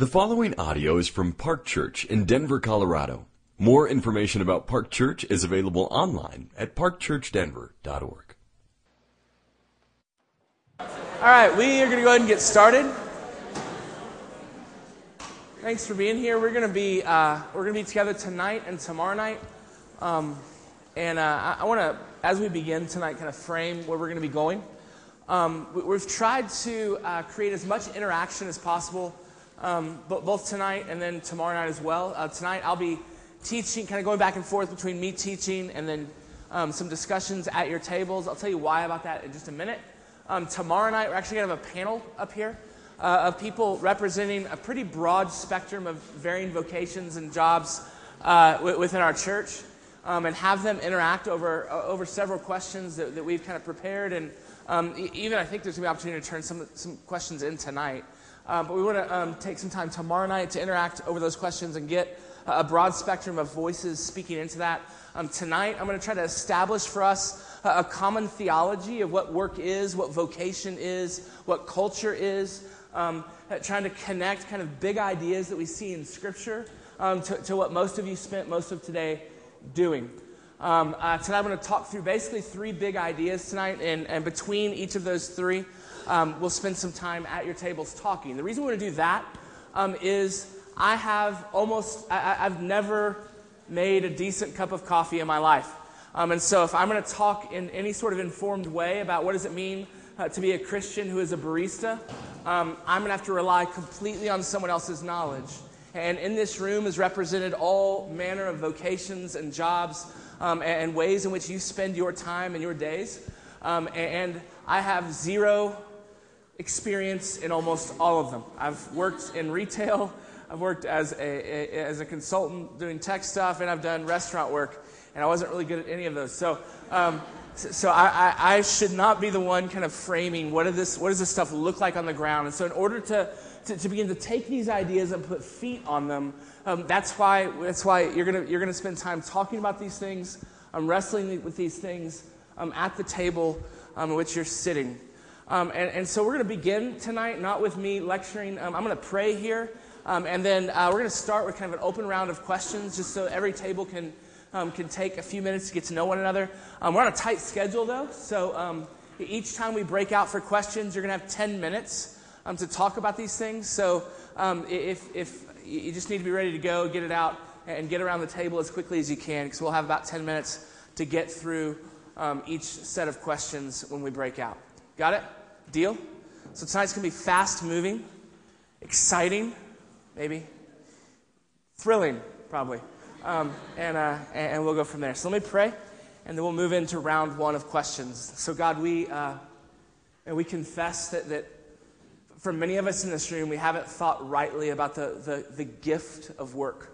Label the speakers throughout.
Speaker 1: The following audio is from Park Church in Denver, Colorado. More information about Park Church is available online at parkchurchdenver.org.
Speaker 2: All right, we are going to go ahead and get started. Thanks for being here. We're going to be uh, we're going to be together tonight and tomorrow night, um, and uh, I, I want to, as we begin tonight, kind of frame where we're going to be going. Um, we, have tried to uh, create as much interaction as possible, um, both tonight and then tomorrow night as well. Uh, tonight I'll be teaching, kind of going back and forth between me teaching and then um, some discussions at your tables. I'll tell you why about that in just a minute. Um, tomorrow night we're actually going to have a panel up here uh, of people representing a pretty broad spectrum of varying vocations and jobs uh, w- within our church, um, and have them interact over uh, over several questions that, that, we've kind of prepared, and um, e- even I think there's going to be opportunity to turn some some questions in tonight. Uh, but we want to um, take some time tomorrow night to interact over those questions and get a broad spectrum of voices speaking into that. Um, tonight, I'm going to try to establish for us a, a common theology of what work is, what vocation is, what culture is, um, trying to connect kind of big ideas that we see in Scripture um, to, to, what most of you spent most of today doing. Um, uh, tonight, I'm going to talk through basically three big ideas tonight, and, and between each of those three, um, we'll spend some time at your tables talking. The reason we're going to do that um, is I have almost, I, have never made a decent cup of coffee in my life. Um, and so if I'm going to talk in any sort of informed way about what does it mean uh, to be a Christian who is a barista, um, I'm going to have to rely completely on someone else's knowledge. And in this room is represented all manner of vocations and jobs um, and, ways in which you spend your time and your days. Um, and I have zero experience in almost all of them. I've worked in retail, I've worked as a, a, as a consultant doing tech stuff, and I've done restaurant work, and I wasn't really good at any of those. So, um, so I, I, I, should not be the one kind of framing what, this, what does this stuff look like on the ground. And so, in order to, to, to begin to take these ideas and put feet on them, um, that's why, that's why you're going you're gonna spend time talking about these things, um, wrestling with these things um, at the table um, in which you're sitting. Um, and, and, so, we're going to begin tonight, not with me lecturing. Um, I'm going to pray here. and then uh, we're going to start with kind of an open round of questions just so every table can um, can take a few minutes to get to know one another. Um, we're on a tight schedule, though, so um, each time we break out for questions, you're going to have 10 minutes um, to talk about these things. So um, if, if you just need to be ready to go, get it out, and get around the table as quickly as you can, because we'll have about 10 minutes to get through um, each set of questions when we break out. Got it? Deal? So tonight's going to be fast moving, exciting, maybe, thrilling, probably. Um, and, uh, and we'll go from there. So let me pray, and then we'll move into round one of questions. So, God, we, uh, and we confess that, that for many of us in this room, we haven't thought rightly about the, the, the gift of work,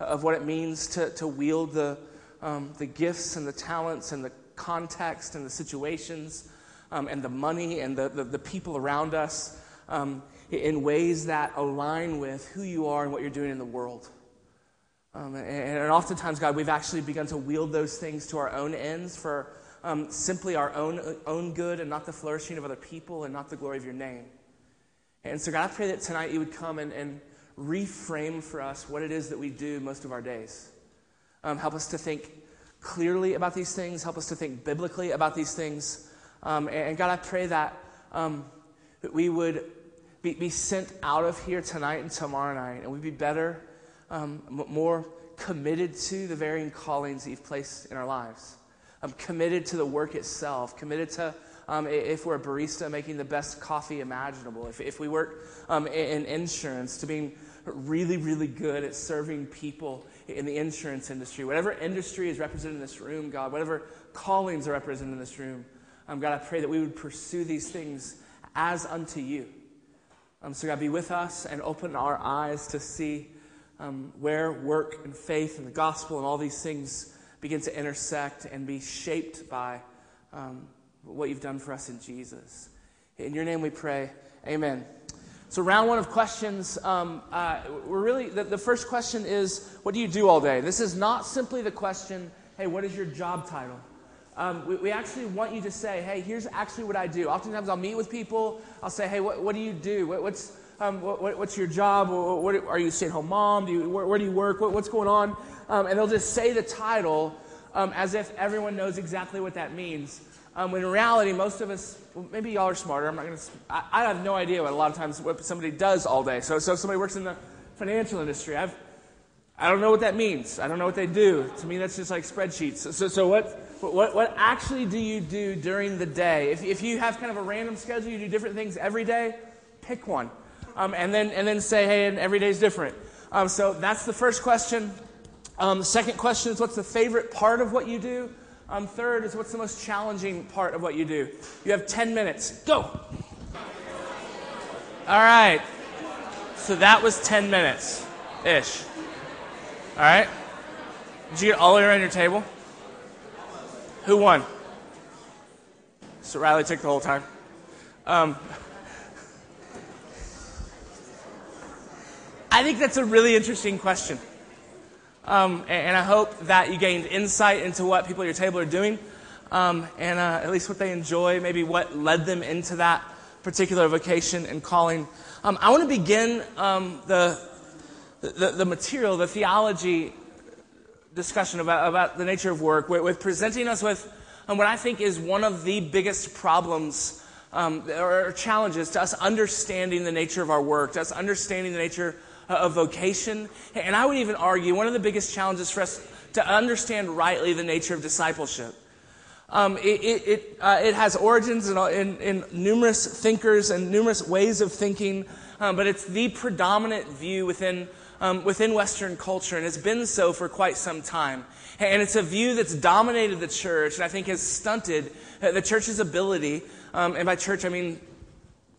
Speaker 2: of what it means to, to wield the, um, the gifts and the talents and the context and the situations um, and the money and the, the, the people around us um, in ways that align with who you are and what you're doing in the world. Um, and, and, oftentimes, God, we've actually begun to wield those things to our own ends for um, simply our own, own good and not the flourishing of other people and not the glory of your name. And so, God, I pray that tonight you would come and, and reframe for us what it is that we do most of our days. Um, help us to think clearly about these things, help us to think biblically about these things. Um, and, God, I pray that, um, that we would be, be sent out of here tonight and tomorrow night, and we'd be better um, more committed to the varying callings that you've placed in our lives. I'm committed to the work itself, committed to, um, if we're a barista, making the best coffee imaginable. If, if we work um, in insurance, to being really, really good at serving people in the insurance industry. Whatever industry is represented in this room, God, whatever callings are represented in this room, um, God, I pray that we would pursue these things as unto you. Um, so, God, be with us and open our eyes to see um, where work and faith and the gospel and all these things begin to intersect and be shaped by um, what you've done for us in Jesus. In your name we pray. Amen. So, round one of questions. Um, uh, we're really, the, the first question is, what do you do all day? This is not simply the question, hey, what is your job title? Um, we, we, actually want you to say, hey, here's actually what I do. Oftentimes I'll meet with people, I'll say, hey, what, what do you do? What, what's, um, what, what's your job? What, are you a stay at home mom? Do you, where, where, do you work? what's going on? Um, and they'll just say the title um, as if everyone knows exactly what that means. Um, when in reality, most of us, well, maybe y'all are smarter. I'm not going to, I have no idea what a lot of times what somebody does all day. So, so if somebody works in the financial industry, I've, I don't know what that means. I don't know what they do. To me, that's just like spreadsheets. So, so, so what, what, what actually do you do during the day? If, if you have kind of a random schedule, you do different things every day, pick one. Um, and, then, and then say, hey, and every day is different. Um, so that's the first question. Um, the second question is, what's the favorite part of what you do? Um, third is, what's the most challenging part of what you do? You have 10 minutes. Go! All right. So that was 10 minutes ish. All right. Did you get all the way around your table? Who won? So Riley took the whole time. Um, I think that's a really interesting question. Um, and, I hope that you gained insight into what people at your table are doing, um, and uh, at least what they enjoy, maybe what led them into that particular vocation and calling. Um, I want to begin um, the, the, the, material, the theology discussion about, about the nature of work, with, with presenting us with um, what I think is one of the biggest problems um, or challenges to us understanding the nature of our work, to us understanding the nature of vocation. And I would even argue one of the biggest challenges for us to understand rightly the nature of discipleship. Um, it, it, it, uh, it, has origins in, in, in, numerous thinkers and numerous ways of thinking, um, but it's the predominant view within, um, within Western culture, and it's been so for quite some time. And it's a view that's dominated the church, and I think has stunted the church's ability, um, and by church I mean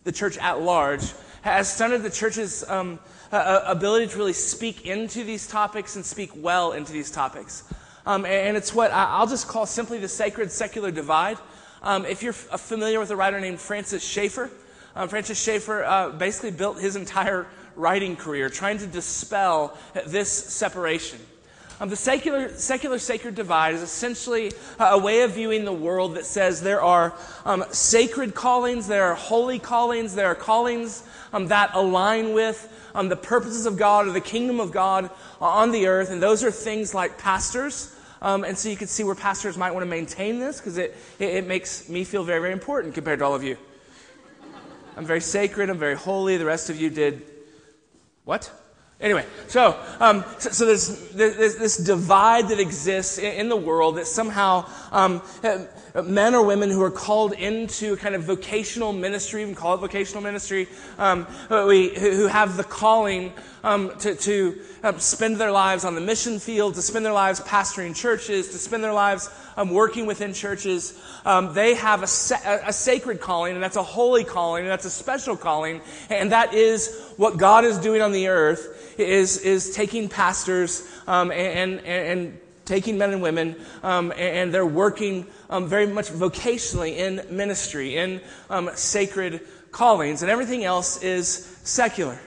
Speaker 2: the church at large, has stunted the church's um, uh, ability to really speak into these topics and speak well into these topics. Um, and it's what I'll just call simply the sacred secular divide. Um, if you're familiar with a writer named Francis Schaeffer, um, Francis Schaeffer uh, basically built his entire writing career trying to dispel this separation. Um, the secular, secular sacred divide is essentially a way of viewing the world that says there are um, sacred callings, there are holy callings, there are callings um, that align with um, the purposes of God or the kingdom of God on the earth. And those are things like pastors. Um, and so you can see where pastors might want to maintain this because it, it, it makes me feel very, very important compared to all of you. I'm very sacred, I'm very holy. The rest of you did what? Anyway, so, um, so, so there's, this divide that exists in, in the world that somehow um, men or women who are called into kind of vocational ministry, even call it vocational ministry, um, we, who have the calling um, to, to um, spend their lives on the mission field, to spend their lives pastoring churches, to spend their lives um, working within churches. Um, they have a, sa- a sacred calling, and that's a holy calling, and that's a special calling, and that is what God is doing on the earth is, is taking pastors um, and, and, and, taking men and women, um, and they're working um, very much vocationally in ministry, in um, sacred callings, and everything else is secular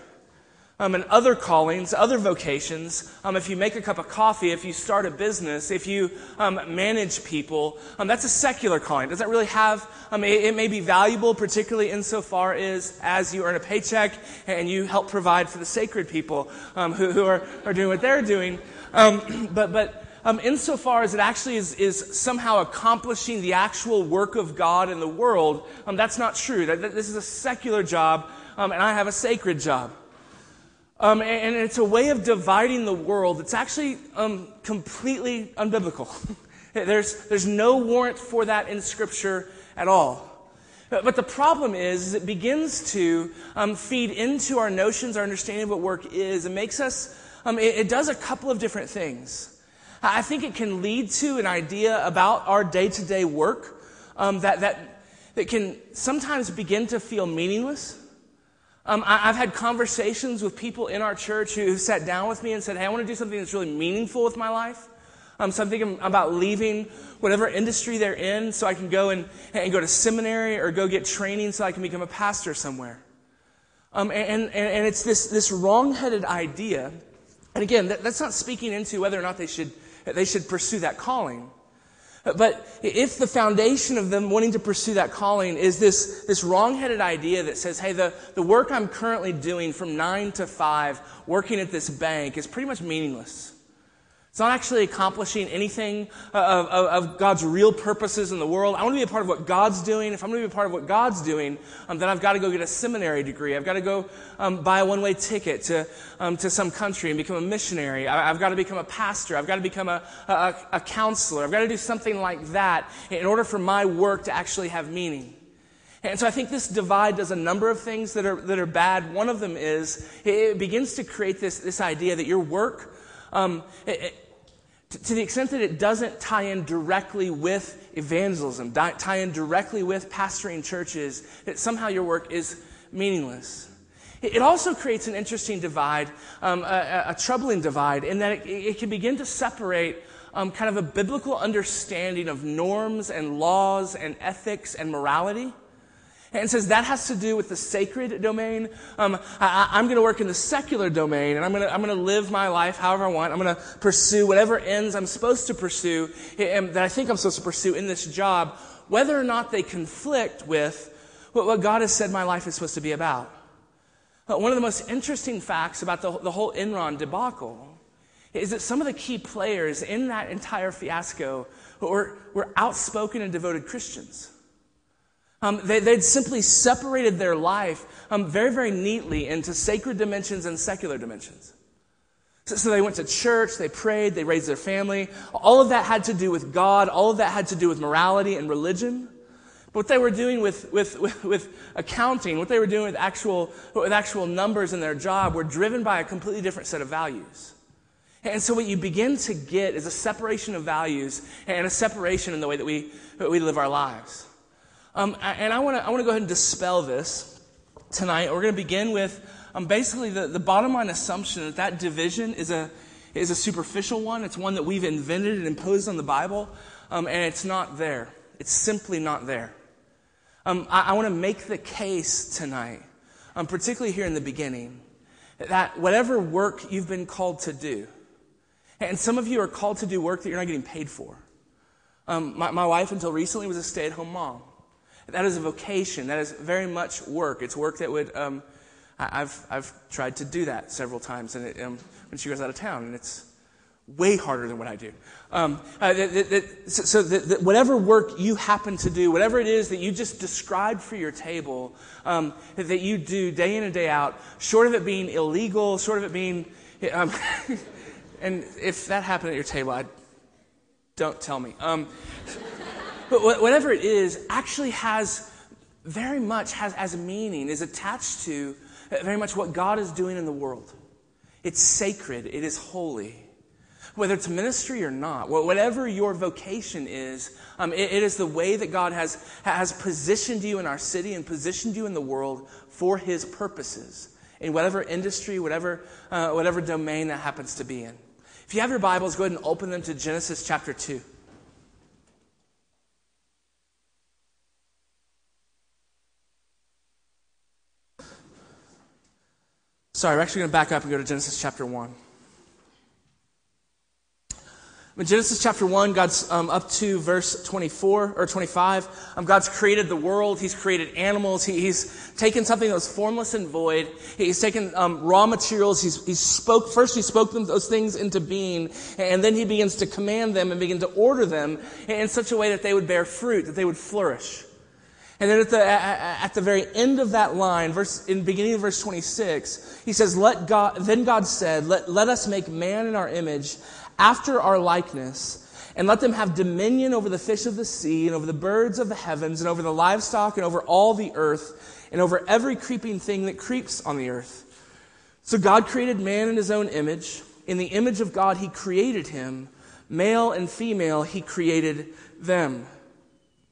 Speaker 2: um, and other callings, other vocations. Um, if you make a cup of coffee, if you start a business, if you um, manage people, um, that's a secular calling. Does that really have, um, it, it, may be valuable, particularly insofar as, as you earn a paycheck and you help provide for the sacred people um, who, who are, are doing what they're doing. but, but, um, insofar as it actually is, is, somehow accomplishing the actual work of God in the world, um, that's not true. That, that this is a secular job, um, and I have a sacred job. Um, and, and, it's a way of dividing the world that's actually um, completely unbiblical. there's, there's no warrant for that in Scripture at all. But, the problem is, is, it begins to um, feed into our notions, our understanding of what work is. It makes us, um, it, it does a couple of different things. I think it can lead to an idea about our day to day work um, that, that, that can sometimes begin to feel meaningless. Um, I, have had conversations with people in our church who sat down with me and said, Hey, I want to do something that's really meaningful with my life. Um, so I'm thinking about leaving whatever industry they're in so I can go and, and go to seminary or go get training so I can become a pastor somewhere. Um, and, and, and, it's this, this wrong-headed idea. And again, that, that's not speaking into whether or not they should, they should pursue that calling. But if the foundation of them wanting to pursue that calling is this, this wrong-headed idea that says, hey, the, the work I'm currently doing from nine to five, working at this bank, is pretty much meaningless. It's not actually accomplishing anything uh, of, of, of, God's real purposes in the world. I want to be a part of what God's doing. If I'm going to be a part of what God's doing, um, then I've got to go get a seminary degree. I've got to go um, buy a one way ticket to, um, to some country and become a missionary. I, have got to become a pastor. I've got to become a, a, a counselor. I've got to do something like that in order for my work to actually have meaning. And so I think this divide does a number of things that are, that are bad. One of them is it begins to create this, this idea that your work, um, it, to the extent that it doesn't tie in directly with evangelism, tie in directly with pastoring churches, that somehow your work is meaningless. It also creates an interesting divide, um, a, a, troubling divide, in that it, it can begin to separate um, kind of a biblical understanding of norms and laws and ethics and morality and says that has to do with the sacred domain. Um, I, am going to work in the secular domain, and I'm going to I'm to live my life however I want. I'm going to pursue whatever ends I'm supposed to pursue, and that I think I'm supposed to pursue in this job, whether or not they conflict with what, what God has said my life is supposed to be about. But one of the most interesting facts about the, the whole Enron debacle is that some of the key players in that entire fiasco were, were outspoken and devoted Christians. Um, they, would simply separated their life um, very, very neatly into sacred dimensions and secular dimensions. So, so, they went to church, they prayed, they raised their family. All of that had to do with God, all of that had to do with morality and religion. But what they were doing with, with, with, with accounting, what they were doing with actual, with actual numbers in their job, were driven by a completely different set of values. And so what you begin to get is a separation of values and a separation in the way that we, we live our lives. Um, and I want to I wanna go ahead and dispel this tonight. We're going to begin with um, basically the, the bottom line assumption that that division is a, is a superficial one. It's one that we've invented and imposed on the Bible, um, and it's not there. It's simply not there. Um, I, I want to make the case tonight, um, particularly here in the beginning, that whatever work you've been called to do, and some of you are called to do work that you're not getting paid for. Um, my, my wife, until recently, was a stay at home mom. That is a vocation. That is very much work. It's work that would, um, I, have I've tried to do that several times and it, um, when she goes out of town, and it's way harder than what I do. Um, uh, so, so that, whatever work you happen to do, whatever it is that you just described for your table, um, that you do day in and day out, short of it being illegal, short of it being, um, and if that happened at your table, I don't tell me. But whatever it is actually has very much has as meaning, is attached to very much what God is doing in the world. It's sacred, it is holy. Whether it's ministry or not, whatever your vocation is, um, it, it is the way that God has, has positioned you in our city and positioned you in the world for His purposes in whatever industry, whatever, uh, whatever domain that happens to be in. If you have your Bibles, go ahead and open them to Genesis chapter 2. Sorry, we're actually going to back up and go to Genesis chapter 1. In Genesis chapter 1, God's um, up to verse 24 or 25. Um, God's created the world. He's created animals. He, he's taken something that was formless and void. He's taken um, raw materials. He's, he spoke, first he spoke them, those things into being, and then he begins to command them and begin to order them in such a way that they would bear fruit, that they would flourish. And then at the, at the very end of that line, verse, in beginning of verse 26, he says, let God, then God said, let, let us make man in our image after our likeness and let them have dominion over the fish of the sea and over the birds of the heavens and over the livestock and over all the earth and over every creeping thing that creeps on the earth. So God created man in his own image. In the image of God, he created him. Male and female, he created them.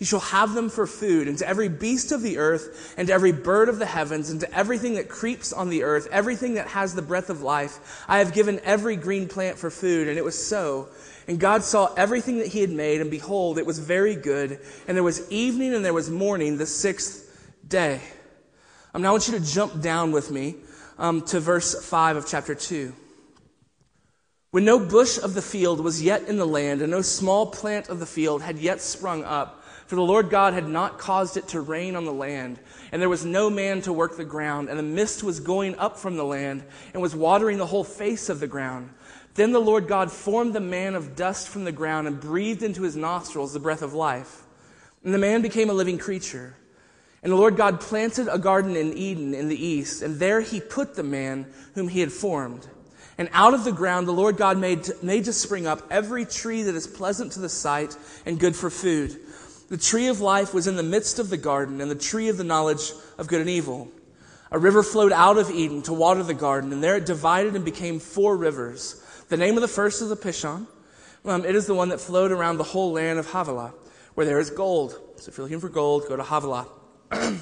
Speaker 2: You shall have them for food, and to every beast of the earth, and to every bird of the heavens, and to everything that creeps on the earth, everything that has the breath of life, I have given every green plant for food. And it was so. And God saw everything that he had made, and behold, it was very good. And there was evening and there was morning the sixth day. Um, now I want you to jump down with me um, to verse 5 of chapter 2. When no bush of the field was yet in the land, and no small plant of the field had yet sprung up, for the Lord God had not caused it to rain on the land, and there was no man to work the ground, and the mist was going up from the land, and was watering the whole face of the ground. Then the Lord God formed the man of dust from the ground, and breathed into his nostrils the breath of life. And the man became a living creature. And the Lord God planted a garden in Eden in the east, and there he put the man whom he had formed. And out of the ground the Lord God made made to spring up every tree that is pleasant to the sight and good for food the tree of life was in the midst of the garden, and the tree of the knowledge of good and evil. A river flowed out of Eden to water the garden, and there it divided and became four rivers. The name of the first is the Pishon. Um, it is the one that flowed around the whole land of Havilah, where there is gold. So if you're looking for gold, go to Havilah. and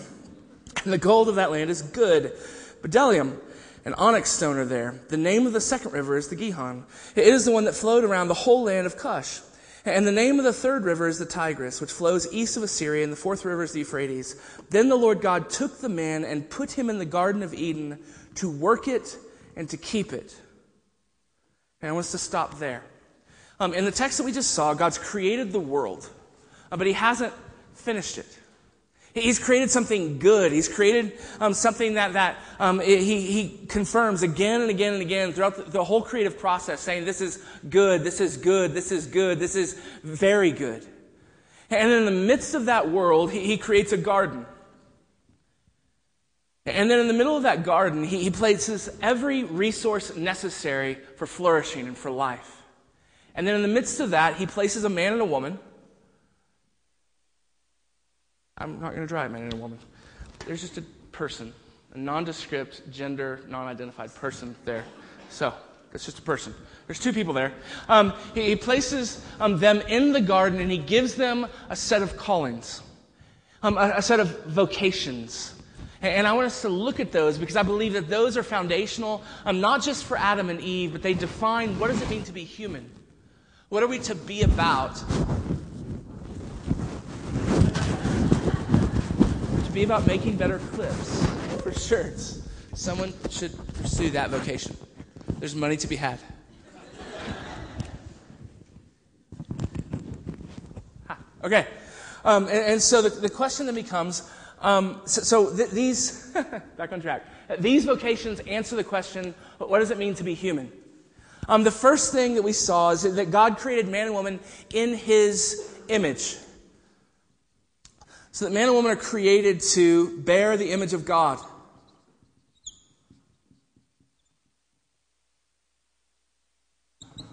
Speaker 2: the gold of that land is good. Bdellium and onyx stone are there. The name of the second river is the Gihon. It is the one that flowed around the whole land of Cush. And the name of the third river is the Tigris, which flows east of Assyria, and the fourth river is the Euphrates. Then the Lord God took the man and put him in the Garden of Eden to work it and to keep it. And I want us to stop there. Um, in the text that we just saw, God's created the world, uh, but he hasn't finished it. He's created something good. He's created um, something that, that um, he, he confirms again and again and again throughout the, the, whole creative process, saying, This is good, this is good, this is good, this is very good. And in the midst of that world, he, he creates a garden. And then in the middle of that garden, he, he places every resource necessary for flourishing and for life. And then in the midst of that, he places a man and a woman I'm not going to drive man and a woman. There's just a person, a nondescript, gender, non identified person there. So, it's just a person. There's two people there. Um, he, he, places um, them in the garden and he gives them a set of callings, um, a, a, set of vocations. And, and, I want us to look at those because I believe that those are foundational, um, not just for Adam and Eve, but they define what does it mean to be human? What are we to be about? Be about making better clips for shirts. Someone should pursue that vocation. There's money to be had. Okay. Um, and, and, so the, the, question then becomes um, so, so th- these, back on track, these vocations answer the question what does it mean to be human? Um, the first thing that we saw is that God created man and woman in his image. So that man and woman are created to bear the image of God.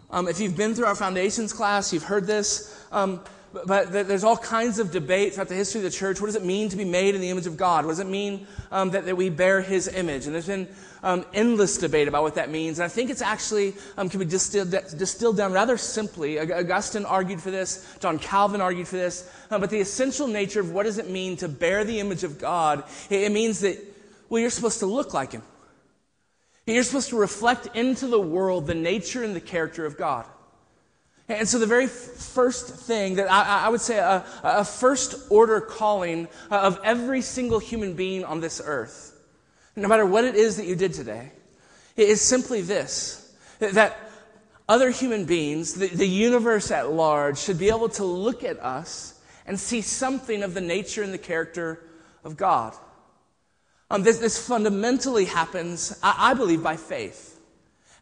Speaker 2: Um, if you've been through our foundations class, you've heard this. Um, but, there's all kinds of debate throughout the history of the church. What does it mean to be made in the image of God? What does it mean um, that, that we bear His image? And there's been um, endless debate about what that means. And I think it's actually um, can be distilled, distilled down rather simply. Augustine argued for this. John Calvin argued for this. Uh, but the essential nature of what does it mean to bear the image of God? It, it means that well, you're supposed to look like Him. You're supposed to reflect into the world the nature and the character of God. And so, the very first thing that I, I would say a, a, first order calling of every single human being on this earth, no matter what it is that you did today, is simply this that other human beings, the, the universe at large, should be able to look at us and see something of the nature and the character of God. Um, this, this fundamentally happens, I, I believe, by faith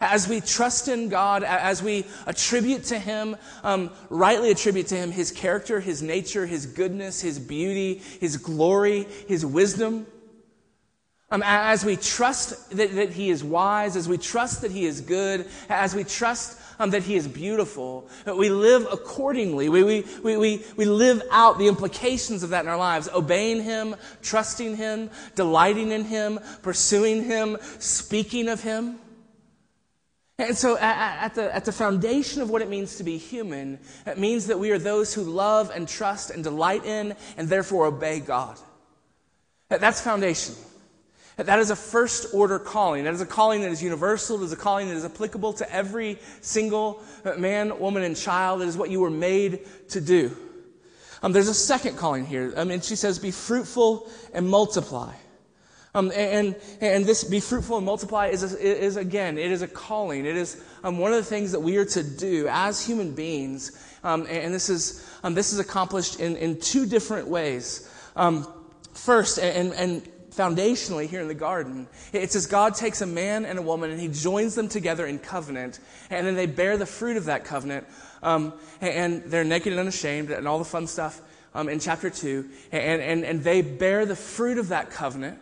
Speaker 2: as we trust in God, as we attribute to Him, um, rightly attribute to Him His character, His nature, His goodness, His beauty, His glory, His wisdom. Um, as we trust that, that, He is wise, as we trust that He is good, as we trust um, that He is beautiful, that we live accordingly. We, we, we, we, we live out the implications of that in our lives, obeying Him, trusting Him, delighting in Him, pursuing Him, speaking of Him. And so, at the, at the foundation of what it means to be human, it means that we are those who love and trust and delight in and therefore obey God. That's foundation. That is a first order calling. That is a calling that is universal. It is a calling that is applicable to every single man, woman, and child. It is what you were made to do. Um, there's a second calling here. I mean, she says, be fruitful and multiply. Um, and, and this be fruitful and multiply is, a, is again, it is a calling. It is um, one of the things that we are to do as human beings. Um, and this is, um, this is accomplished in, in two different ways. Um, first, and, and foundationally here in the garden, it says God takes a man and a woman and he joins them together in covenant, and then they bear the fruit of that covenant. Um, and they're naked and unashamed and all the fun stuff in chapter 2. And, and, and they bear the fruit of that covenant,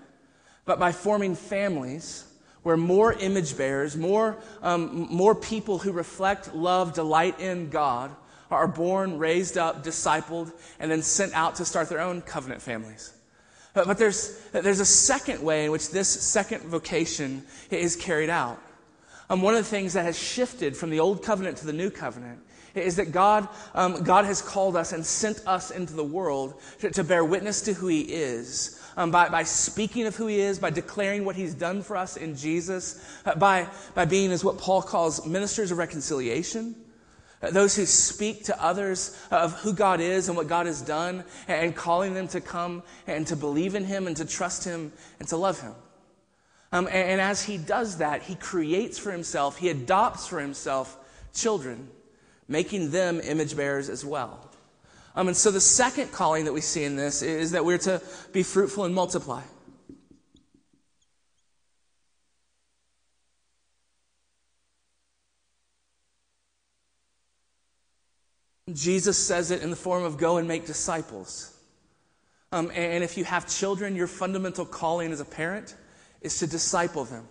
Speaker 2: but by forming families where more image bearers, more, um, more people who reflect love, delight in God, are born, raised up, discipled, and then sent out to start their own covenant families. But, but there's, there's a second way in which this second vocation is carried out. Um, one of the things that has shifted from the old covenant to the new covenant is that God, um, God has called us and sent us into the world to, to bear witness to who He is. Um, by, by speaking of who He is, by declaring what He's done for us in Jesus, uh, by, by being, as what Paul calls, ministers of reconciliation. Uh, those who speak to others of who God is and what God has done, and calling them to come and to believe in Him and to trust Him and to love Him. Um, and, and as He does that, He creates for Himself, He adopts for Himself children making them image bearers as well. Um, and so the second calling that we see in this is that we're to be fruitful and multiply. Jesus says it in the form of go and make disciples. Um, and if you have children, your fundamental calling as a parent is to disciple them.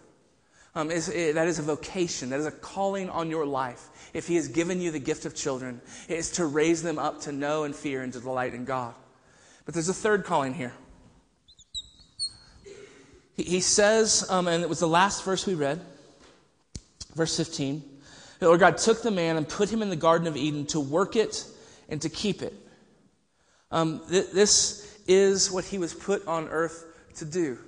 Speaker 2: Um, is, it, that is a vocation, that is a calling on your life. If He has given you the gift of children, it is to raise them up to know and fear and to delight in God. But there's a third calling here. He, he says, um, and it was the last verse we read, verse 15, the Lord God took the man and put him in the Garden of Eden to work it and to keep it. Um, th- this is what he was put on earth to do.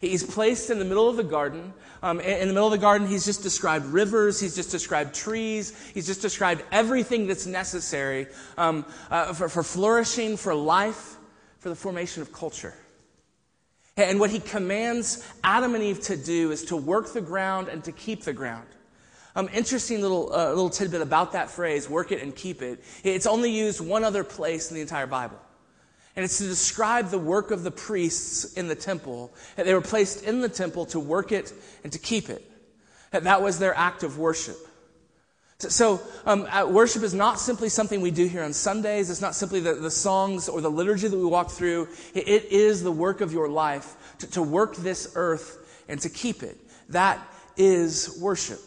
Speaker 2: He's placed in the middle of the garden. Um, in the middle of the garden, he's just described rivers, he's just described trees, he's just described everything that's necessary um, uh, for, for flourishing, for life, for the formation of culture. And what he commands Adam and Eve to do is to work the ground and to keep the ground. Um, interesting little, uh, little tidbit about that phrase, work it and keep it. It's only used one other place in the entire Bible. And it's to describe the work of the priests in the temple. That they were placed in the temple to work it and to keep it. That that was their act of worship. So, um, uh, worship is not simply something we do here on Sundays. It's not simply the, the songs or the liturgy that we walk through. it, it is the work of your life to, to work this earth and to keep it. That is worship.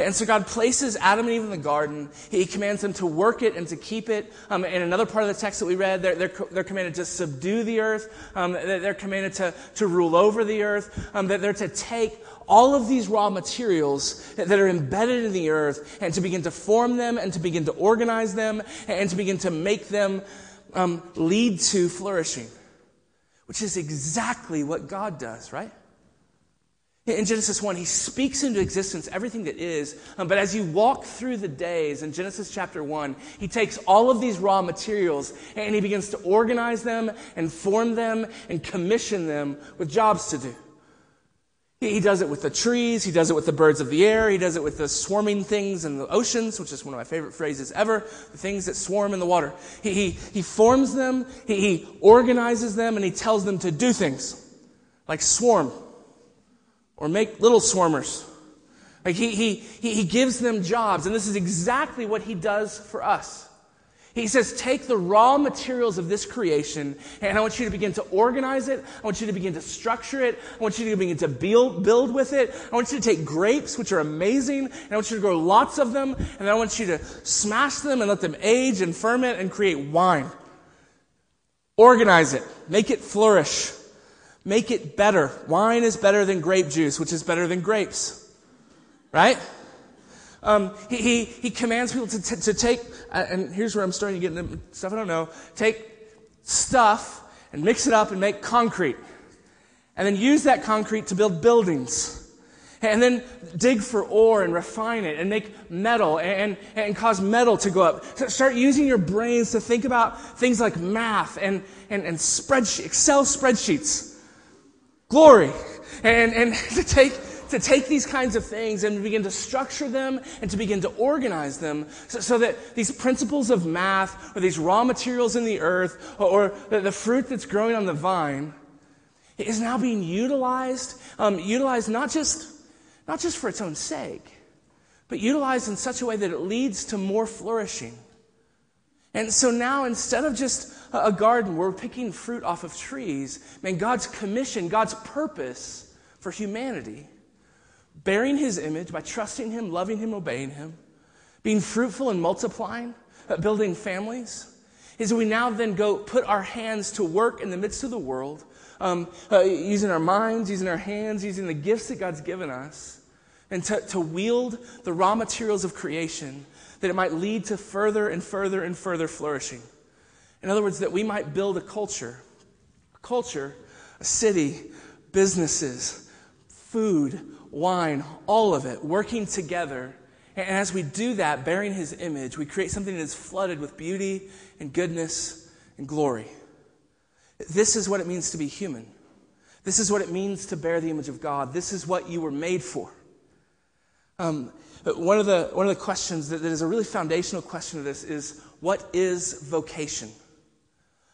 Speaker 2: And so God places Adam and Eve in the garden. He commands them to work it and to keep it. Um, in another part of the text that we read, they're, they're, they're commanded to subdue the earth. Um, they're commanded to, to rule over the earth. Um, that they're to take all of these raw materials that are embedded in the earth and to begin to form them and to begin to organize them and to begin to make them um, lead to flourishing, which is exactly what God does, right? In Genesis 1, he speaks into existence everything that is. Um, but as you walk through the days in Genesis chapter 1, he takes all of these raw materials and he begins to organize them and form them and commission them with jobs to do. He, does it with the trees, he does it with the birds of the air, he does it with the swarming things in the oceans, which is one of my favorite phrases ever the things that swarm in the water. He, he, he forms them, he, he organizes them, and he tells them to do things like swarm or make little swarmers. Like he, he, he gives them jobs, and this is exactly what he does for us. He says, Take the raw materials of this creation, and I want you to begin to organize it. I want you to begin to structure it. I want you to begin to build, build with it. I want you to take grapes, which are amazing, and I want you to grow lots of them, and then I want you to smash them and let them age and ferment and create wine. Organize it, make it flourish. Make it better. Wine is better than grape juice, which is better than grapes. right? Um, he, he, he, commands people to, to, to take, uh, and here's where I'm starting to get into stuff I don't know, take stuff and mix it up and make concrete. And then use that concrete to build buildings. And then dig for ore and refine it and make metal and, and cause metal to go up. So start using your brains to think about things like math and, and, and spreadsheet, Excel spreadsheets. Glory. And, and to take to take these kinds of things and begin to structure them and to begin to organize them so, so that these principles of math or these raw materials in the earth or, or the, fruit that's growing on the vine is now being utilized, um, utilized not just, not just for its own sake, but utilized in such a way that it leads to more flourishing. And so now, instead of just a garden where we're picking fruit off of trees, man, God's commission, God's purpose for humanity bearing his image by trusting him, loving him, obeying him, being fruitful and multiplying, uh, building families, is we now then go put our hands to work in the midst of the world, um, uh, using our minds, using our hands, using the gifts that God's given us, and to, to wield the raw materials of creation that it might lead to further and further and further flourishing. In other words, that we might build a culture, a culture, a city, businesses, food, wine, all of it, working together. And as we do that, bearing his image, we create something that is flooded with beauty and goodness and glory. This is what it means to be human. This is what it means to bear the image of God. This is what you were made for. Um, one, of the, one of the questions that, that is a really foundational question of this is what is vocation?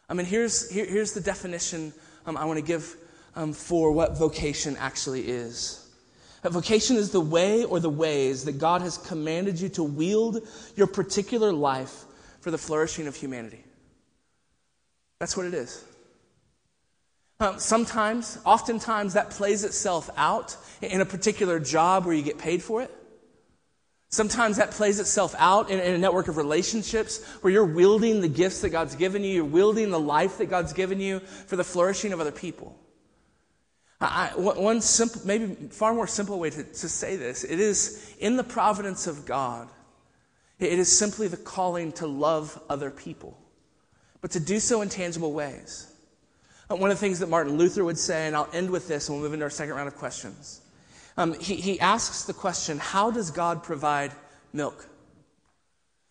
Speaker 2: I mean, here's, here, here's the definition um, I want to give um, for what vocation actually is. A vocation is the way or the ways that God has commanded you to wield your particular life for the flourishing of humanity. That's what it is. Um, sometimes, oftentimes, that plays itself out in a particular job where you get paid for it. Sometimes that plays itself out in, in, a network of relationships where you're wielding the gifts that God's given you, you're wielding the life that God's given you for the flourishing of other people. I, one simple, maybe far more simple way to, to say this it is in the providence of God. It is simply the calling to love other people, but to do so in tangible ways. One of the things that Martin Luther would say, and I'll end with this and we'll move into our second round of questions. Um, he, he asks the question how does God provide milk?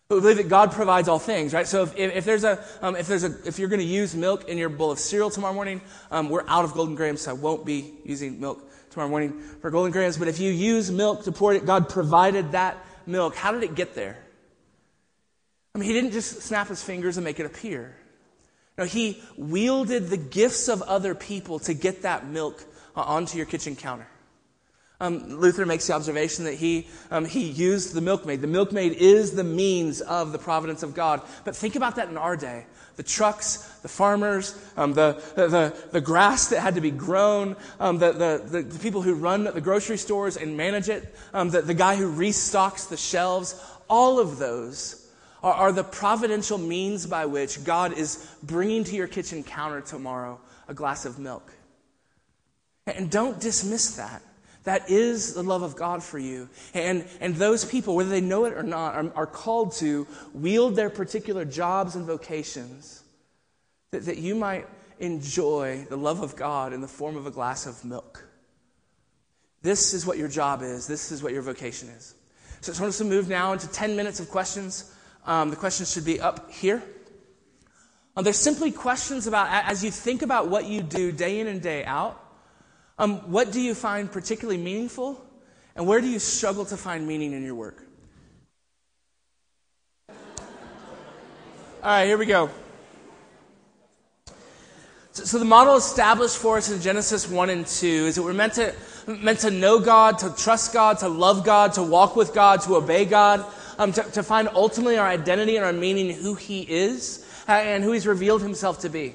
Speaker 2: We believe that God provides all things, right? So if, if, there's a, um, if there's a, if you're going to use milk in your bowl of cereal tomorrow morning, um, we're out of Golden Grahams, so I won't be using milk tomorrow morning for Golden Grahams. But if you use milk to pour it, God provided that milk. How did it get there? I mean, He didn't just snap His fingers and make it appear. No, He wielded the gifts of other people to get that milk uh, onto your kitchen counter. Um, Luther makes the observation that he, um, he used the milkmaid. The milkmaid is the means of the providence of God. But think about that in our day. The trucks, the farmers, um, the, the, the, grass that had to be grown, um, the, the, the, people who run the grocery stores and manage it, um, the, the guy who restocks the shelves, all of those are, are the providential means by which God is bringing to your kitchen counter tomorrow a glass of milk. And don't dismiss that. That is the love of God for you. And, and those people, whether they know it or not, are, are called to wield their particular jobs and vocations that, that you might enjoy the love of God in the form of a glass of milk. This is what your job is. This is what your vocation is. So I just want us to move now into 10 minutes of questions. Um, the questions should be up here. Um, they're simply questions about, as you think about what you do day in and day out, um, what do you find particularly meaningful? And where do you struggle to find meaning in your work? All right, here we go. So, so, the model established for us in Genesis 1 and 2 is that we're meant to, meant to know God, to trust God, to love God, to walk with God, to obey God, um, to, to find ultimately our identity and our meaning, who He is, and who He's revealed Himself to be.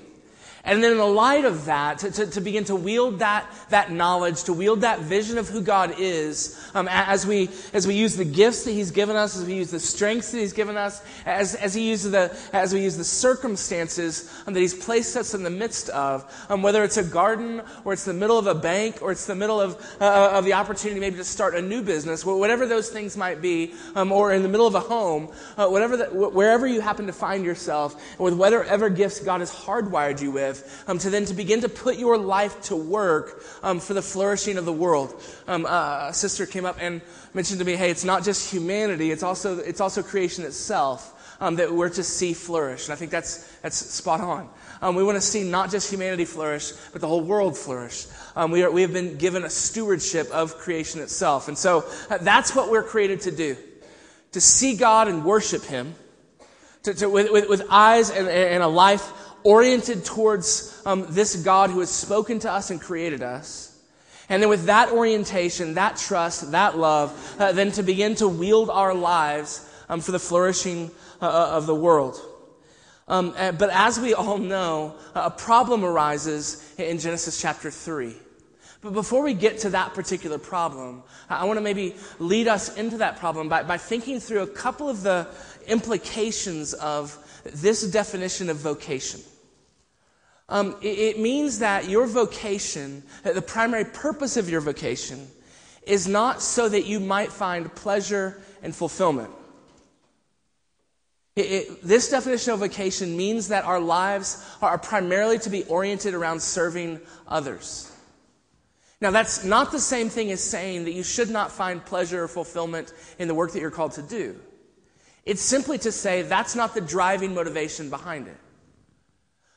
Speaker 2: And then in the light of that, to, to, to, begin to wield that, that knowledge, to wield that vision of who God is, um, as, we, as we use the gifts that He's given us, as we use the strengths that He's given us, as, as, he uses the, as we use the circumstances um, that He's placed us in the midst of, um, whether it's a garden, or it's the middle of a bank, or it's the middle of, uh, of the opportunity maybe to start a new business, whatever those things might be, um, or in the middle of a home, uh, whatever the, wherever you happen to find yourself, with whatever gifts God has hardwired you with, with, um, to then to begin to put your life to work um, for the flourishing of the world. Um, uh, a sister came up and mentioned to me, hey, it's not just humanity, it's also, it's also creation itself. Um, that we're to see flourish. And I think that's, that's spot on. Um, we want to see not just humanity flourish, but the whole world flourish. Um, we, are, we have been given a stewardship of creation itself. And so uh, that's what we're created to do to see God and worship Him, to, to, with, with, with, eyes and, and, a life oriented towards um, this God who has spoken to us and created us. And then, with that orientation, that trust, that love, uh, then to begin to wield our lives um, for the flourishing uh, uh of the world. Um, uh, but as we all know, a problem arises in Genesis chapter 3. But before we get to that particular problem, I want to maybe lead us into that problem by, by thinking through a couple of the implications of this definition of vocation. Um, it, it means that your vocation, that the primary purpose of your vocation, is not so that you might find pleasure and fulfillment. It, it, this definition of vocation means that our lives are primarily to be oriented around serving others. Now, that's not the same thing as saying that you should not find pleasure or fulfillment in the work that you're called to do. It's simply to say that's not the driving motivation behind it.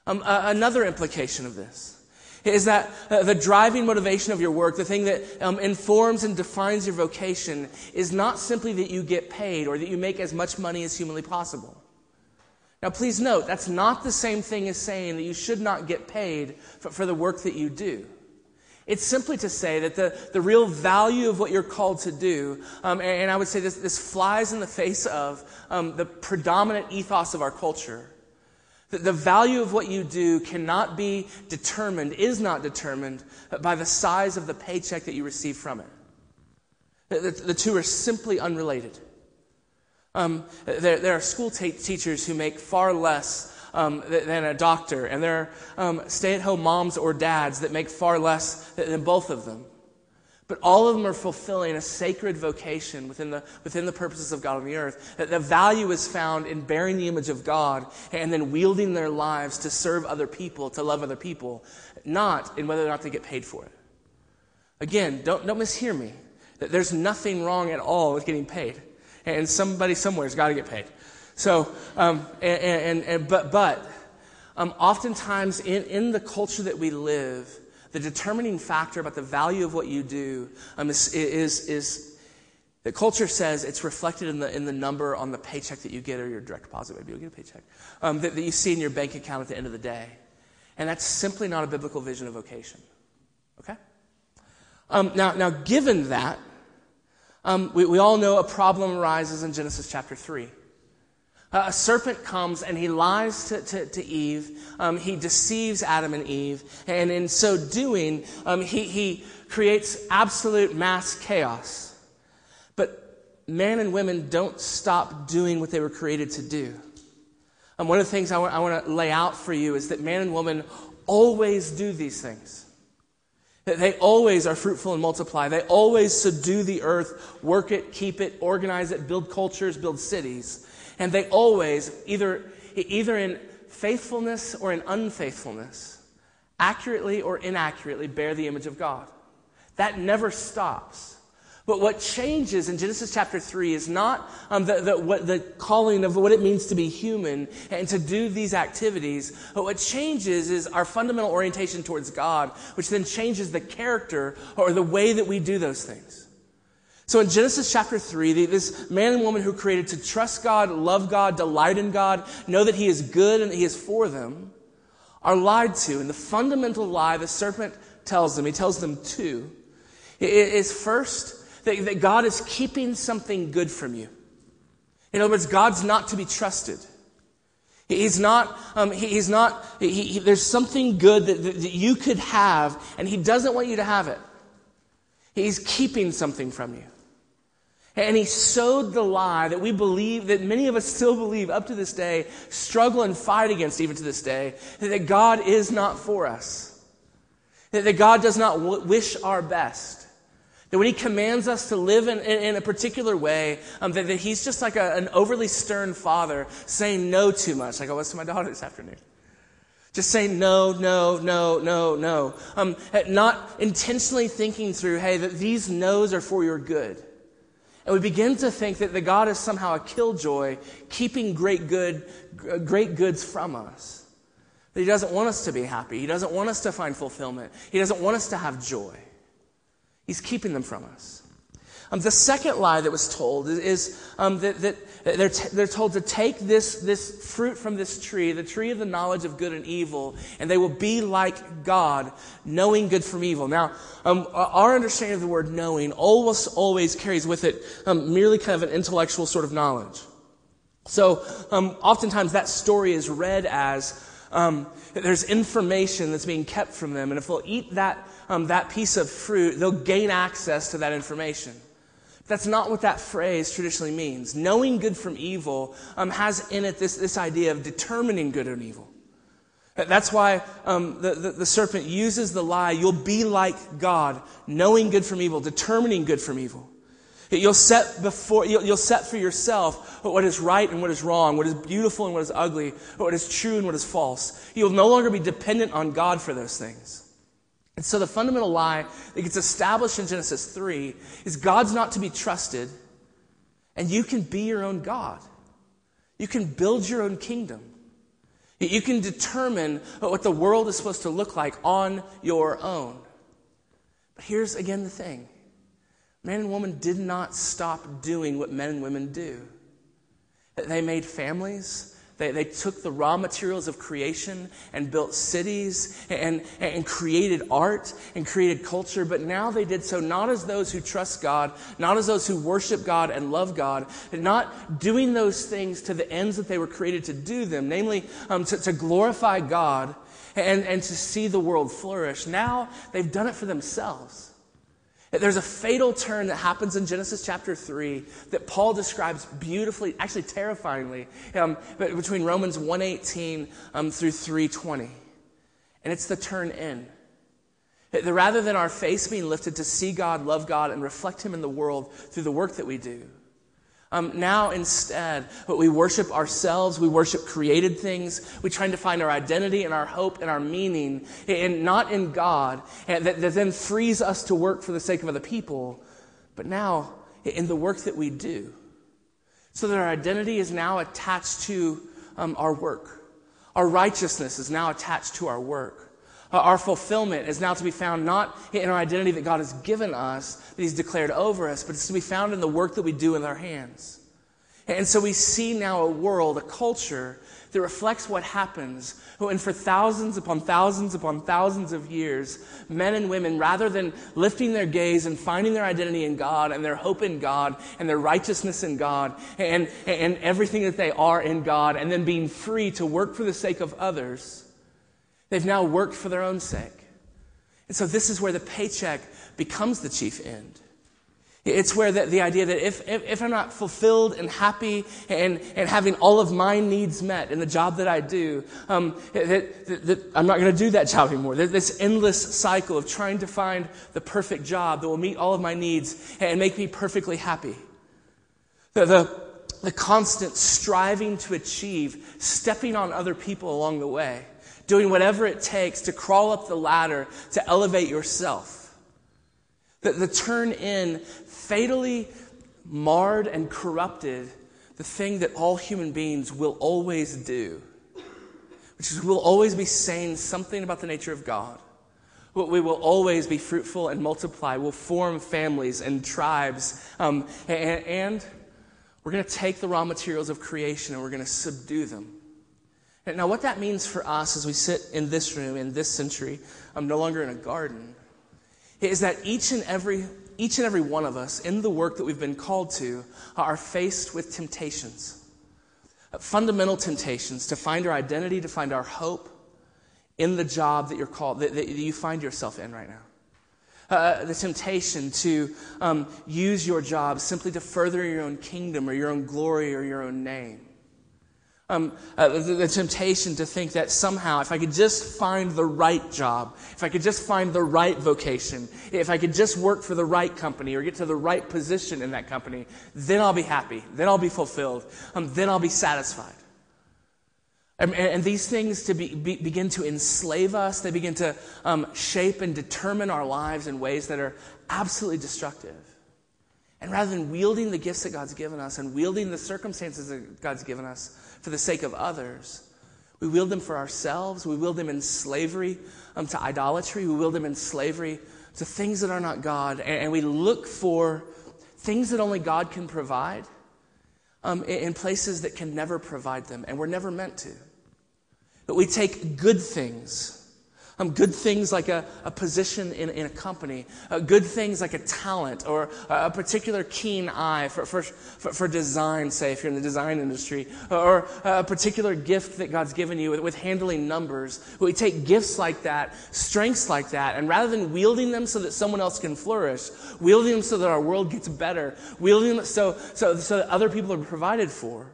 Speaker 2: Um, uh, another implication of this is that uh, the driving motivation of your work, the thing that um, informs and defines your vocation, is not simply that you get paid or that you make as much money as humanly possible. Now, please note, that's not the same thing as saying that you should not get paid for, for the work that you do. It's simply to say that the, the real value of what you're called to do, um, and, and, I would say this, this flies in the face of um, the predominant ethos of our culture, the value of what you do cannot be determined, is not determined by the size of the paycheck that you receive from it. The, the two are simply unrelated. Um, there, there, are school teachers who make far less um, than a doctor, and there are um, stay at home moms or dads that make far less than both of them. But all of them are fulfilling a sacred vocation within the, within the purposes of God on the earth. That the value is found in bearing the image of God and then wielding their lives to serve other people, to love other people, not in whether or not they get paid for it. Again, don't, don't mishear me. That There's nothing wrong at all with getting paid. And somebody somewhere's got to get paid. So, um, and, and, and, but, but um, oftentimes in, in the culture that we live, the determining factor about the value of what you do um, is, is, is the culture says it's reflected in the, in the number on the paycheck that you get or your direct deposit. Maybe you'll get a paycheck um, that, that you see in your bank account at the end of the day. And that's simply not a biblical vision of vocation. Okay? Um, now, now, given that, um, we, we all know a problem arises in Genesis chapter 3 a serpent comes and he lies to, to, to Eve. Um, he deceives Adam and Eve. And in so doing, um, he, he creates absolute mass chaos. But men and women don't stop doing what they were created to do. And um, one of the things I want, I want to lay out for you is that man and woman always do these things. That they always are fruitful and multiply. They always subdue the earth, work it, keep it, organize it, build cultures, build cities. And they always, either, either in faithfulness or in unfaithfulness, accurately or inaccurately bear the image of God. That never stops. But what changes in Genesis chapter 3 is not um, the, the, what, the calling of what it means to be human and to do these activities, but what changes is our fundamental orientation towards God, which then changes the character or the way that we do those things. So in Genesis chapter 3, this man and woman who created to trust God, love God, delight in God, know that He is good and that He is for them, are lied to. And the fundamental lie the serpent tells them, he tells them two, is first that God is keeping something good from you. In other words, God's not to be trusted. He's not, um, he, he's not, he, he, there's something good that, that, that you could have, and he doesn't want you to have it. He's keeping something from you. And he sowed the lie that we believe, that many of us still believe up to this day, struggle and fight against even to this day, that God is not for us. That God does not wish our best. That when he commands us to live in, in, in a particular way, um, that, that, he's just like a, an overly stern father saying no too much, like I was to my daughter this afternoon. Just saying no, no, no, no, no. Um, not intentionally thinking through, hey, that these no's are for your good. And we begin to think that the God is somehow a killjoy, keeping great good, great goods from us. That He doesn't want us to be happy. He doesn't want us to find fulfillment. He doesn't want us to have joy. He's keeping them from us. Um, the second lie that was told is, um, that, that they're, t- they're told to take this, this fruit from this tree, the tree of the knowledge of good and evil, and they will be like God, knowing good from evil. Now, um, our understanding of the word knowing almost always carries with it um, merely kind of an intellectual sort of knowledge. So, um, oftentimes that story is read as um, there's information that's being kept from them, and if they'll eat that um, that piece of fruit, they'll gain access to that information. That's not what that phrase traditionally means. Knowing good from evil um, has in it this, this idea of determining good and evil. That's why um, the, the, the, serpent uses the lie, you'll be like God, knowing good from evil, determining good from evil. You'll set, before, you'll, you'll set for yourself what is right and what is wrong, what is beautiful and what is ugly, what is true and what is false. You'll no longer be dependent on God for those things. And so the fundamental lie that gets established in Genesis 3 is God's not to be trusted, and you can be your own God. You can build your own kingdom. You can determine what the world is supposed to look like on your own. But here's again the thing man and woman did not stop doing what men and women do. They made families, they, they took the raw materials of creation and built cities and, and created art and created culture, but now they did so not as those who trust God, not as those who worship God and love God, not doing those things to the ends that they were created to do them, namely um, to, to glorify God and, and to see the world flourish. Now they've done it for themselves. There's a fatal turn that happens in Genesis chapter 3 that Paul describes beautifully, actually terrifyingly, um, between Romans 1.18 um, through 3.20. And it's the turn in. Rather than our face being lifted to see God, love God, and reflect Him in the world through the work that we do, um, now, instead, what we worship ourselves, we worship created things, we try to find our identity and our hope and our meaning, and not in God, that, that then frees us to work for the sake of other people, but now in the work that we do. So that our identity is now attached to um, our work. Our righteousness is now attached to our work. Our fulfillment is now to be found not in our identity that God has given us, that He's declared over us, but it's to be found in the work that we do with our hands. And so we see now a world, a culture that reflects what happens when, for thousands upon thousands upon thousands of years, men and women, rather than lifting their gaze and finding their identity in God and their hope in God and their righteousness in God and, and everything that they are in God, and then being free to work for the sake of others, They've now worked for their own sake. And so this is where the paycheck becomes the chief end. It's where the, the idea that if, if, if, I'm not fulfilled and happy and, and having all of my needs met in the job that I do, um, that, that, that I'm not going to do that job anymore. There's this endless cycle of trying to find the perfect job that will meet all of my needs and make me perfectly happy. The, the, the constant striving to achieve, stepping on other people along the way doing whatever it takes to crawl up the ladder to elevate yourself. The, the turn in fatally marred and corrupted the thing that all human beings will always do, which is we'll always be saying something about the nature of God. We will always be fruitful and multiply. We'll form families and tribes. Um, and, and we're going to take the raw materials of creation and we're going to subdue them. Now, what that means for us as we sit in this room in this century, I'm no longer in a garden, is that each and every each and every one of us in the work that we've been called to are faced with temptations. fundamental temptations to find our identity, to find our hope in the job that you're called, that, that you find yourself in right now. Uh, the temptation to um, use your job simply to further your own kingdom or your own glory or your own name. Um, uh, the, the, temptation to think that somehow, if I could just find the right job, if I could just find the right vocation, if I could just work for the right company or get to the right position in that company, then I'll be happy, then I'll be fulfilled, um, then I'll be satisfied. And, and these things to be, be, begin to enslave us, they begin to um, shape and determine our lives in ways that are absolutely destructive. And rather than wielding the gifts that God's given us and wielding the circumstances that God's given us for the sake of others, we wield them for ourselves. We wield them in slavery um, to idolatry. We wield them in slavery to things that are not God. And, and we look for things that only God can provide um, in places that can never provide them, and we're never meant to. But we take good things um, good things like a, a position in, in a company, uh, good things like a talent or a, a particular keen eye for, for, for, for, design, say, if you're in the design industry, or a particular gift that God's given you with, with handling numbers. We take gifts like that, strengths like that, and rather than wielding them so that someone else can flourish, wielding them so that our world gets better, wielding them so, so, so that other people are provided for,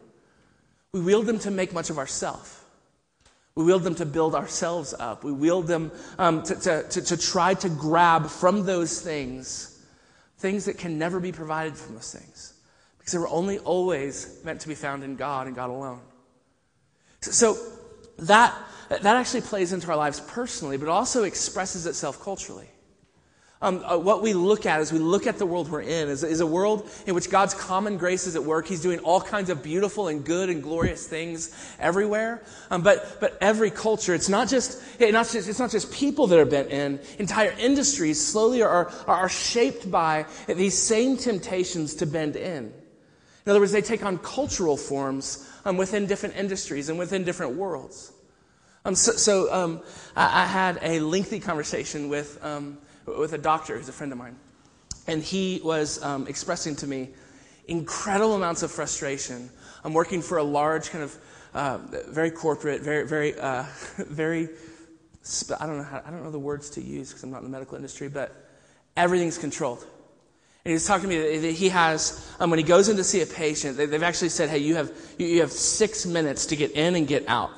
Speaker 2: we wield them to make much of ourselves. We wield them to build ourselves up. We wield them um, to, to, to, to try to grab from those things things that can never be provided from those things because they were only always meant to be found in God and God alone. So, so that, that actually plays into our lives personally, but also expresses itself culturally. Um, uh, what we look at as we look at the world we're in is, is, a world in which God's common grace is at work. He's doing all kinds of beautiful and good and glorious things everywhere. Um, but, but every culture, it's not just, not just, it's not just people that are bent in. Entire industries slowly are, are, are shaped by these same temptations to bend in. In other words, they take on cultural forms um, within different industries and within different worlds. Um, so, so um, I, I, had a lengthy conversation with um, with a doctor who's a friend of mine. And he was um, expressing to me incredible amounts of frustration. I'm working for a large, kind of uh, very corporate, very, very, uh, very, I don't know how, I don't know the words to use because I'm not in the medical industry, but everything's controlled. And he's talking to me that he has, um, when he goes in to see a patient, they, have actually said, hey, you have, you have six minutes to get in and get out.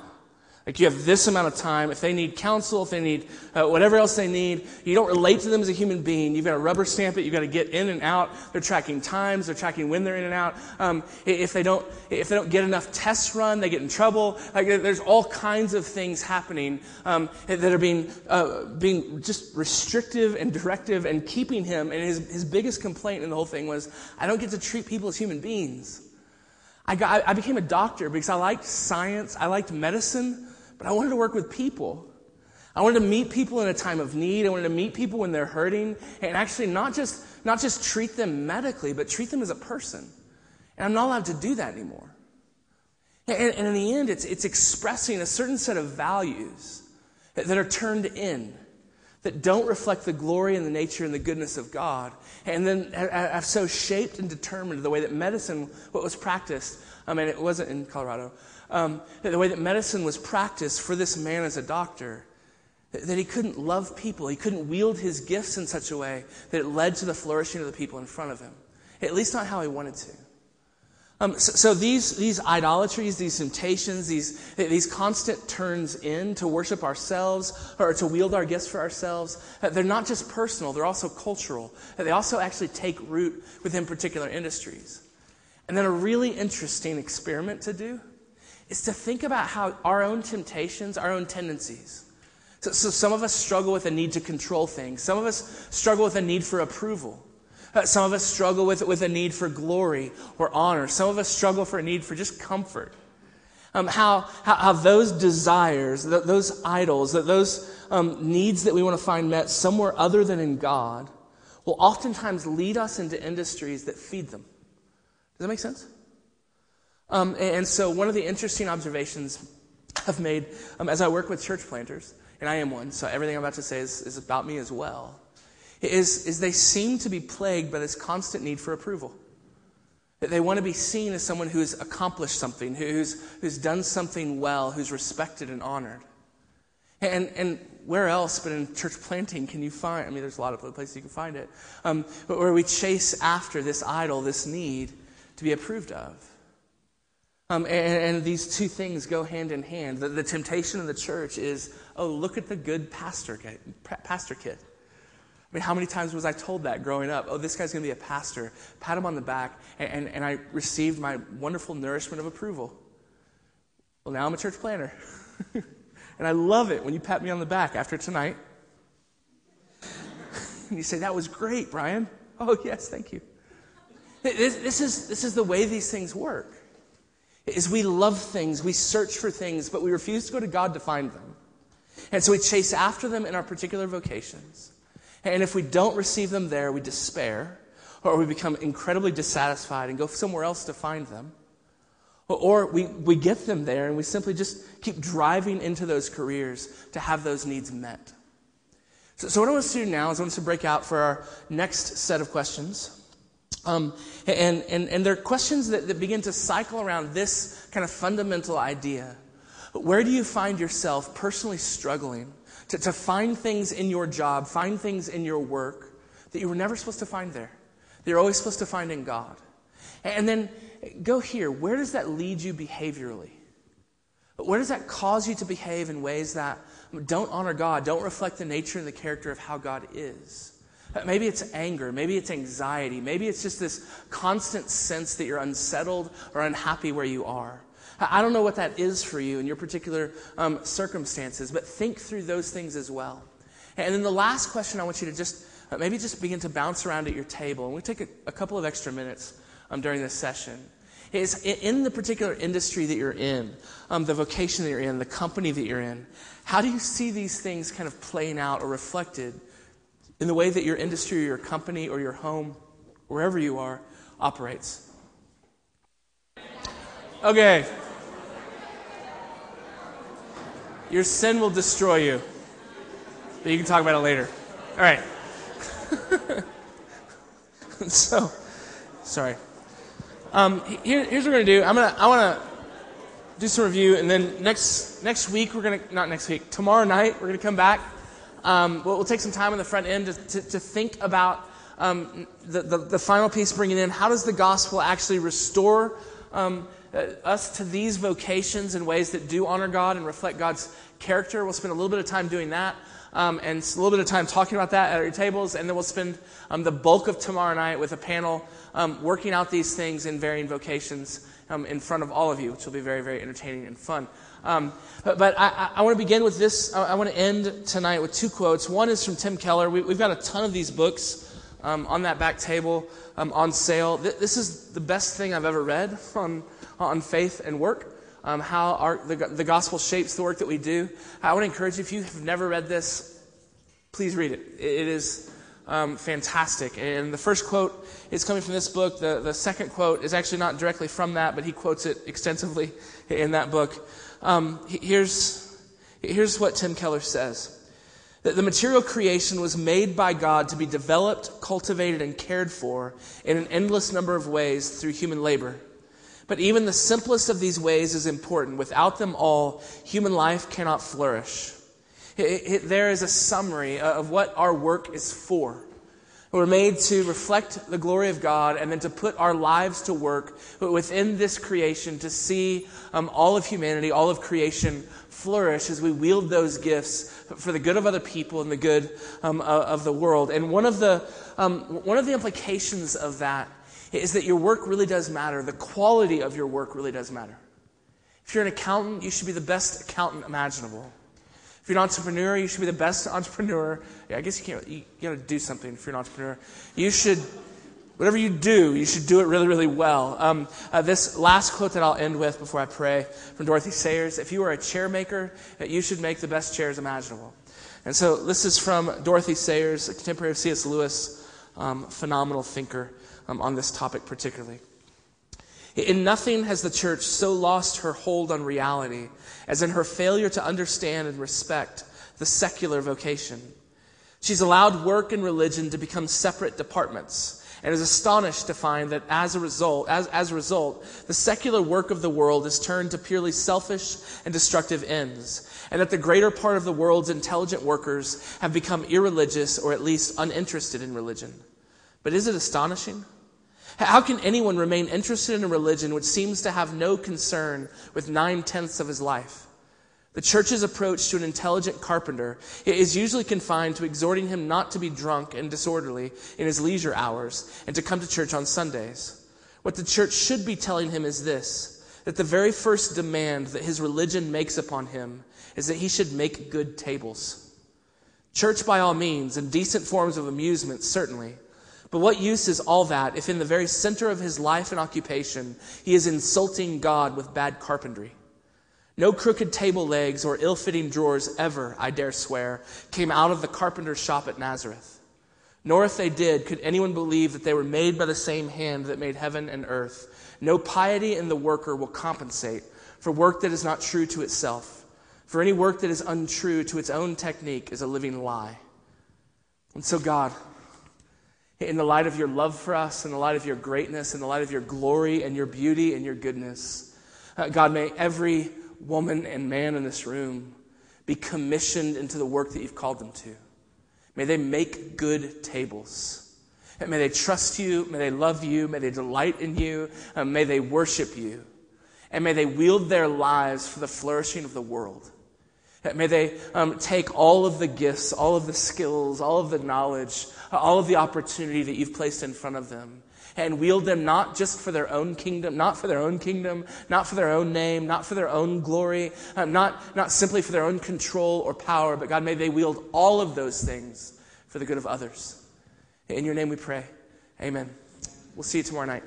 Speaker 2: Like you have this amount of time. If they need counsel, if they need uh, whatever else they need, you don't relate to them as a human being. You've got to rubber stamp it. You've got to get in and out. They're tracking times. They're tracking when they're in and out. Um, if they don't, if they don't get enough tests run, they get in trouble. Like there's all kinds of things happening um, that are being uh, being just restrictive and directive and keeping him. And his his biggest complaint in the whole thing was, I don't get to treat people as human beings. I, got, I became a doctor because I liked science. I liked medicine. But I wanted to work with people. I wanted to meet people in a time of need. I wanted to meet people when they're hurting and actually not just, not just treat them medically, but treat them as a person. And I'm not allowed to do that anymore. And, and in the end, it's, it's expressing a certain set of values that, that are turned in, that don't reflect the glory and the nature and the goodness of God. And then I've so shaped and determined the way that medicine, what was practiced, I mean, it wasn't in Colorado, um, the way that medicine was practiced for this man as a doctor, that he couldn't love people. He couldn't wield his gifts in such a way that it led to the flourishing of the people in front of him. At least not how he wanted to. Um, so, so, these, these idolatries, these temptations, these, these constant turns in to worship ourselves or to wield our gifts for ourselves, uh, they're not just personal, they're also cultural. They also actually take root within particular industries. And then a really interesting experiment to do is to think about how our own temptations, our own tendencies. So, so, some of us struggle with a need to control things. Some of us struggle with a need for approval. Uh, some of us struggle with, with a need for glory or honor. Some of us struggle for a need for just comfort. Um, how, how, how, those desires, th- those idols, that those um, needs that we want to find met somewhere other than in God will oftentimes lead us into industries that feed them. Does that make sense? Um, and so, one of the interesting observations I've made um, as I work with church planters, and I am one, so everything I'm about to say is, is about me as well, is, is they seem to be plagued by this constant need for approval. That they want to be seen as someone who's accomplished something, who's, who's done something well, who's respected and honored. And, and where else but in church planting can you find, I mean, there's a lot of places you can find it, um, where we chase after this idol, this need to be approved of. Um, and, and, these two things go hand in hand. The, the, temptation in the church is, oh, look at the good pastor, pastor kid. I mean, how many times was I told that growing up? Oh, this guy's going to be a pastor. Pat him on the back, and, and, and I received my wonderful nourishment of approval. Well, now I'm a church planter. and I love it when you pat me on the back after tonight. and you say, That was great, Brian. Oh, yes, thank you. This, this, is, this is the way these things work. Is we love things, we search for things, but we refuse to go to God to find them. And so we chase after them in our particular vocations. And if we don't receive them there, we despair, or we become incredibly dissatisfied and go somewhere else to find them. Or we, we get them there and we simply just keep driving into those careers to have those needs met. So, so what I want us to do now is I want us to break out for our next set of questions. Um, and, and, and they're questions that, that begin to cycle around this kind of fundamental idea. Where do you find yourself personally struggling to, to find things in your job, find things in your work that you were never supposed to find there, that you're always supposed to find in God. And then go here. Where does that lead you behaviorally? Where does that cause you to behave in ways that don't honor God, don't reflect the nature and the character of how God is? Maybe it's anger. Maybe it's anxiety. Maybe it's just this constant sense that you're unsettled or unhappy where you are. I don't know what that is for you in your particular um, circumstances, but think through those things as well. And then the last question I want you to just uh, maybe just begin to bounce around at your table. And we take a, a couple of extra minutes um, during this session. Is in the particular industry that you're in, um, the vocation that you're in, the company that you're in, how do you see these things kind of playing out or reflected in the way that your industry or your company or your home, wherever you are, operates? Okay. Your sin will destroy you. But you can talk about it later. All right. so, sorry. Um, here, here's what we're gonna do. I'm gonna I want to do some review, and then next next week we're gonna not next week tomorrow night we're gonna come back. Um, we'll, we'll, take some time on the front end to, to, to think about um, the, the, the final piece, bringing in how does the gospel actually restore um, uh, us to these vocations in ways that do honor God and reflect God's character. We'll spend a little bit of time doing that. Um, and a little bit of time talking about that at your tables, and then we'll spend um, the bulk of tomorrow night with a panel um, working out these things in varying vocations um, in front of all of you, which will be very, very entertaining and fun. Um, but, I, I want to begin with this. I, want to end tonight with two quotes. One is from Tim Keller. We, have got a ton of these books um, on that back table on sale. This is the best thing I've ever read on on faith and work, um, how our, the, the gospel shapes the work that we do. I want to encourage you, if you have never read this, please read it. It is um, fantastic. And the first quote is coming from this book. The, the second quote is actually not directly from that, but he quotes it extensively in that book. Um, here's, here's what Tim Keller says. That the material creation was made by God to be developed, cultivated, and cared for in an endless number of ways through human labor. But even the simplest of these ways is important. Without them all, human life cannot flourish. It, it, there is a summary of what our work is for. We're made to reflect the glory of God and then to put our lives to work within this creation to see um, all of humanity, all of creation flourish as we wield those gifts for the good of other people and the good um, of the world. And one of the, um, one of the implications of that is that your work really does matter. The quality of your work really does matter. If you're an accountant, you should be the best accountant imaginable. If you're an entrepreneur, you should be the best entrepreneur. Yeah, I guess you can't, you gotta do something if you're an entrepreneur. You should, whatever you do, you should do it really, really well. Um, uh, this last quote that I'll end with before I pray from Dorothy Sayers if you are a chair maker, you should make the best chairs imaginable. And so this is from Dorothy Sayers, a contemporary of C.S. Lewis, um, phenomenal thinker um, on this topic particularly. In nothing has the church so lost her hold on reality as in her failure to understand and respect the secular vocation. She's allowed work and religion to become separate departments and is astonished to find that as a result, as, as a result, the secular work of the world is turned to purely selfish and destructive ends, and that the greater part of the world's intelligent workers have become irreligious or at least uninterested in religion. But is it astonishing? How can anyone remain interested in a religion which seems to have no concern with nine tenths of his life? The church's approach to an intelligent carpenter is usually confined to exhorting him not to be drunk and disorderly in his leisure hours and to come to church on Sundays. What the church should be telling him is this that the very first demand that his religion makes upon him is that he should make good tables. Church, by all means, and decent forms of amusement, certainly. But what use is all that if in the very center of his life and occupation he is insulting God with bad carpentry? No crooked table legs or ill fitting drawers ever, I dare swear, came out of the carpenter's shop at Nazareth. Nor if they did, could anyone believe that they were made by the same hand that made heaven and earth. No piety in the worker will compensate for work that is not true to itself. For any work that is untrue to its own technique is a living lie. And so, God, in the light of your love for us, in the light of your greatness, in the light of your glory and your beauty and your goodness, uh, God, may every woman and man in this room be commissioned into the work that you've called them to. May they make good tables. And may they trust you. May they love you. May they delight in you. Um, may they worship you. And may they wield their lives for the flourishing of the world. May they um, take all of the gifts, all of the skills, all of the knowledge, all of the opportunity that you've placed in front of them and wield them not just for their own kingdom, not for their own kingdom, not for their own name, not for their own glory, um, not, not simply for their own control or power, but God, may they wield all of those things for the good of others. In your name we pray. Amen. We'll see you tomorrow night.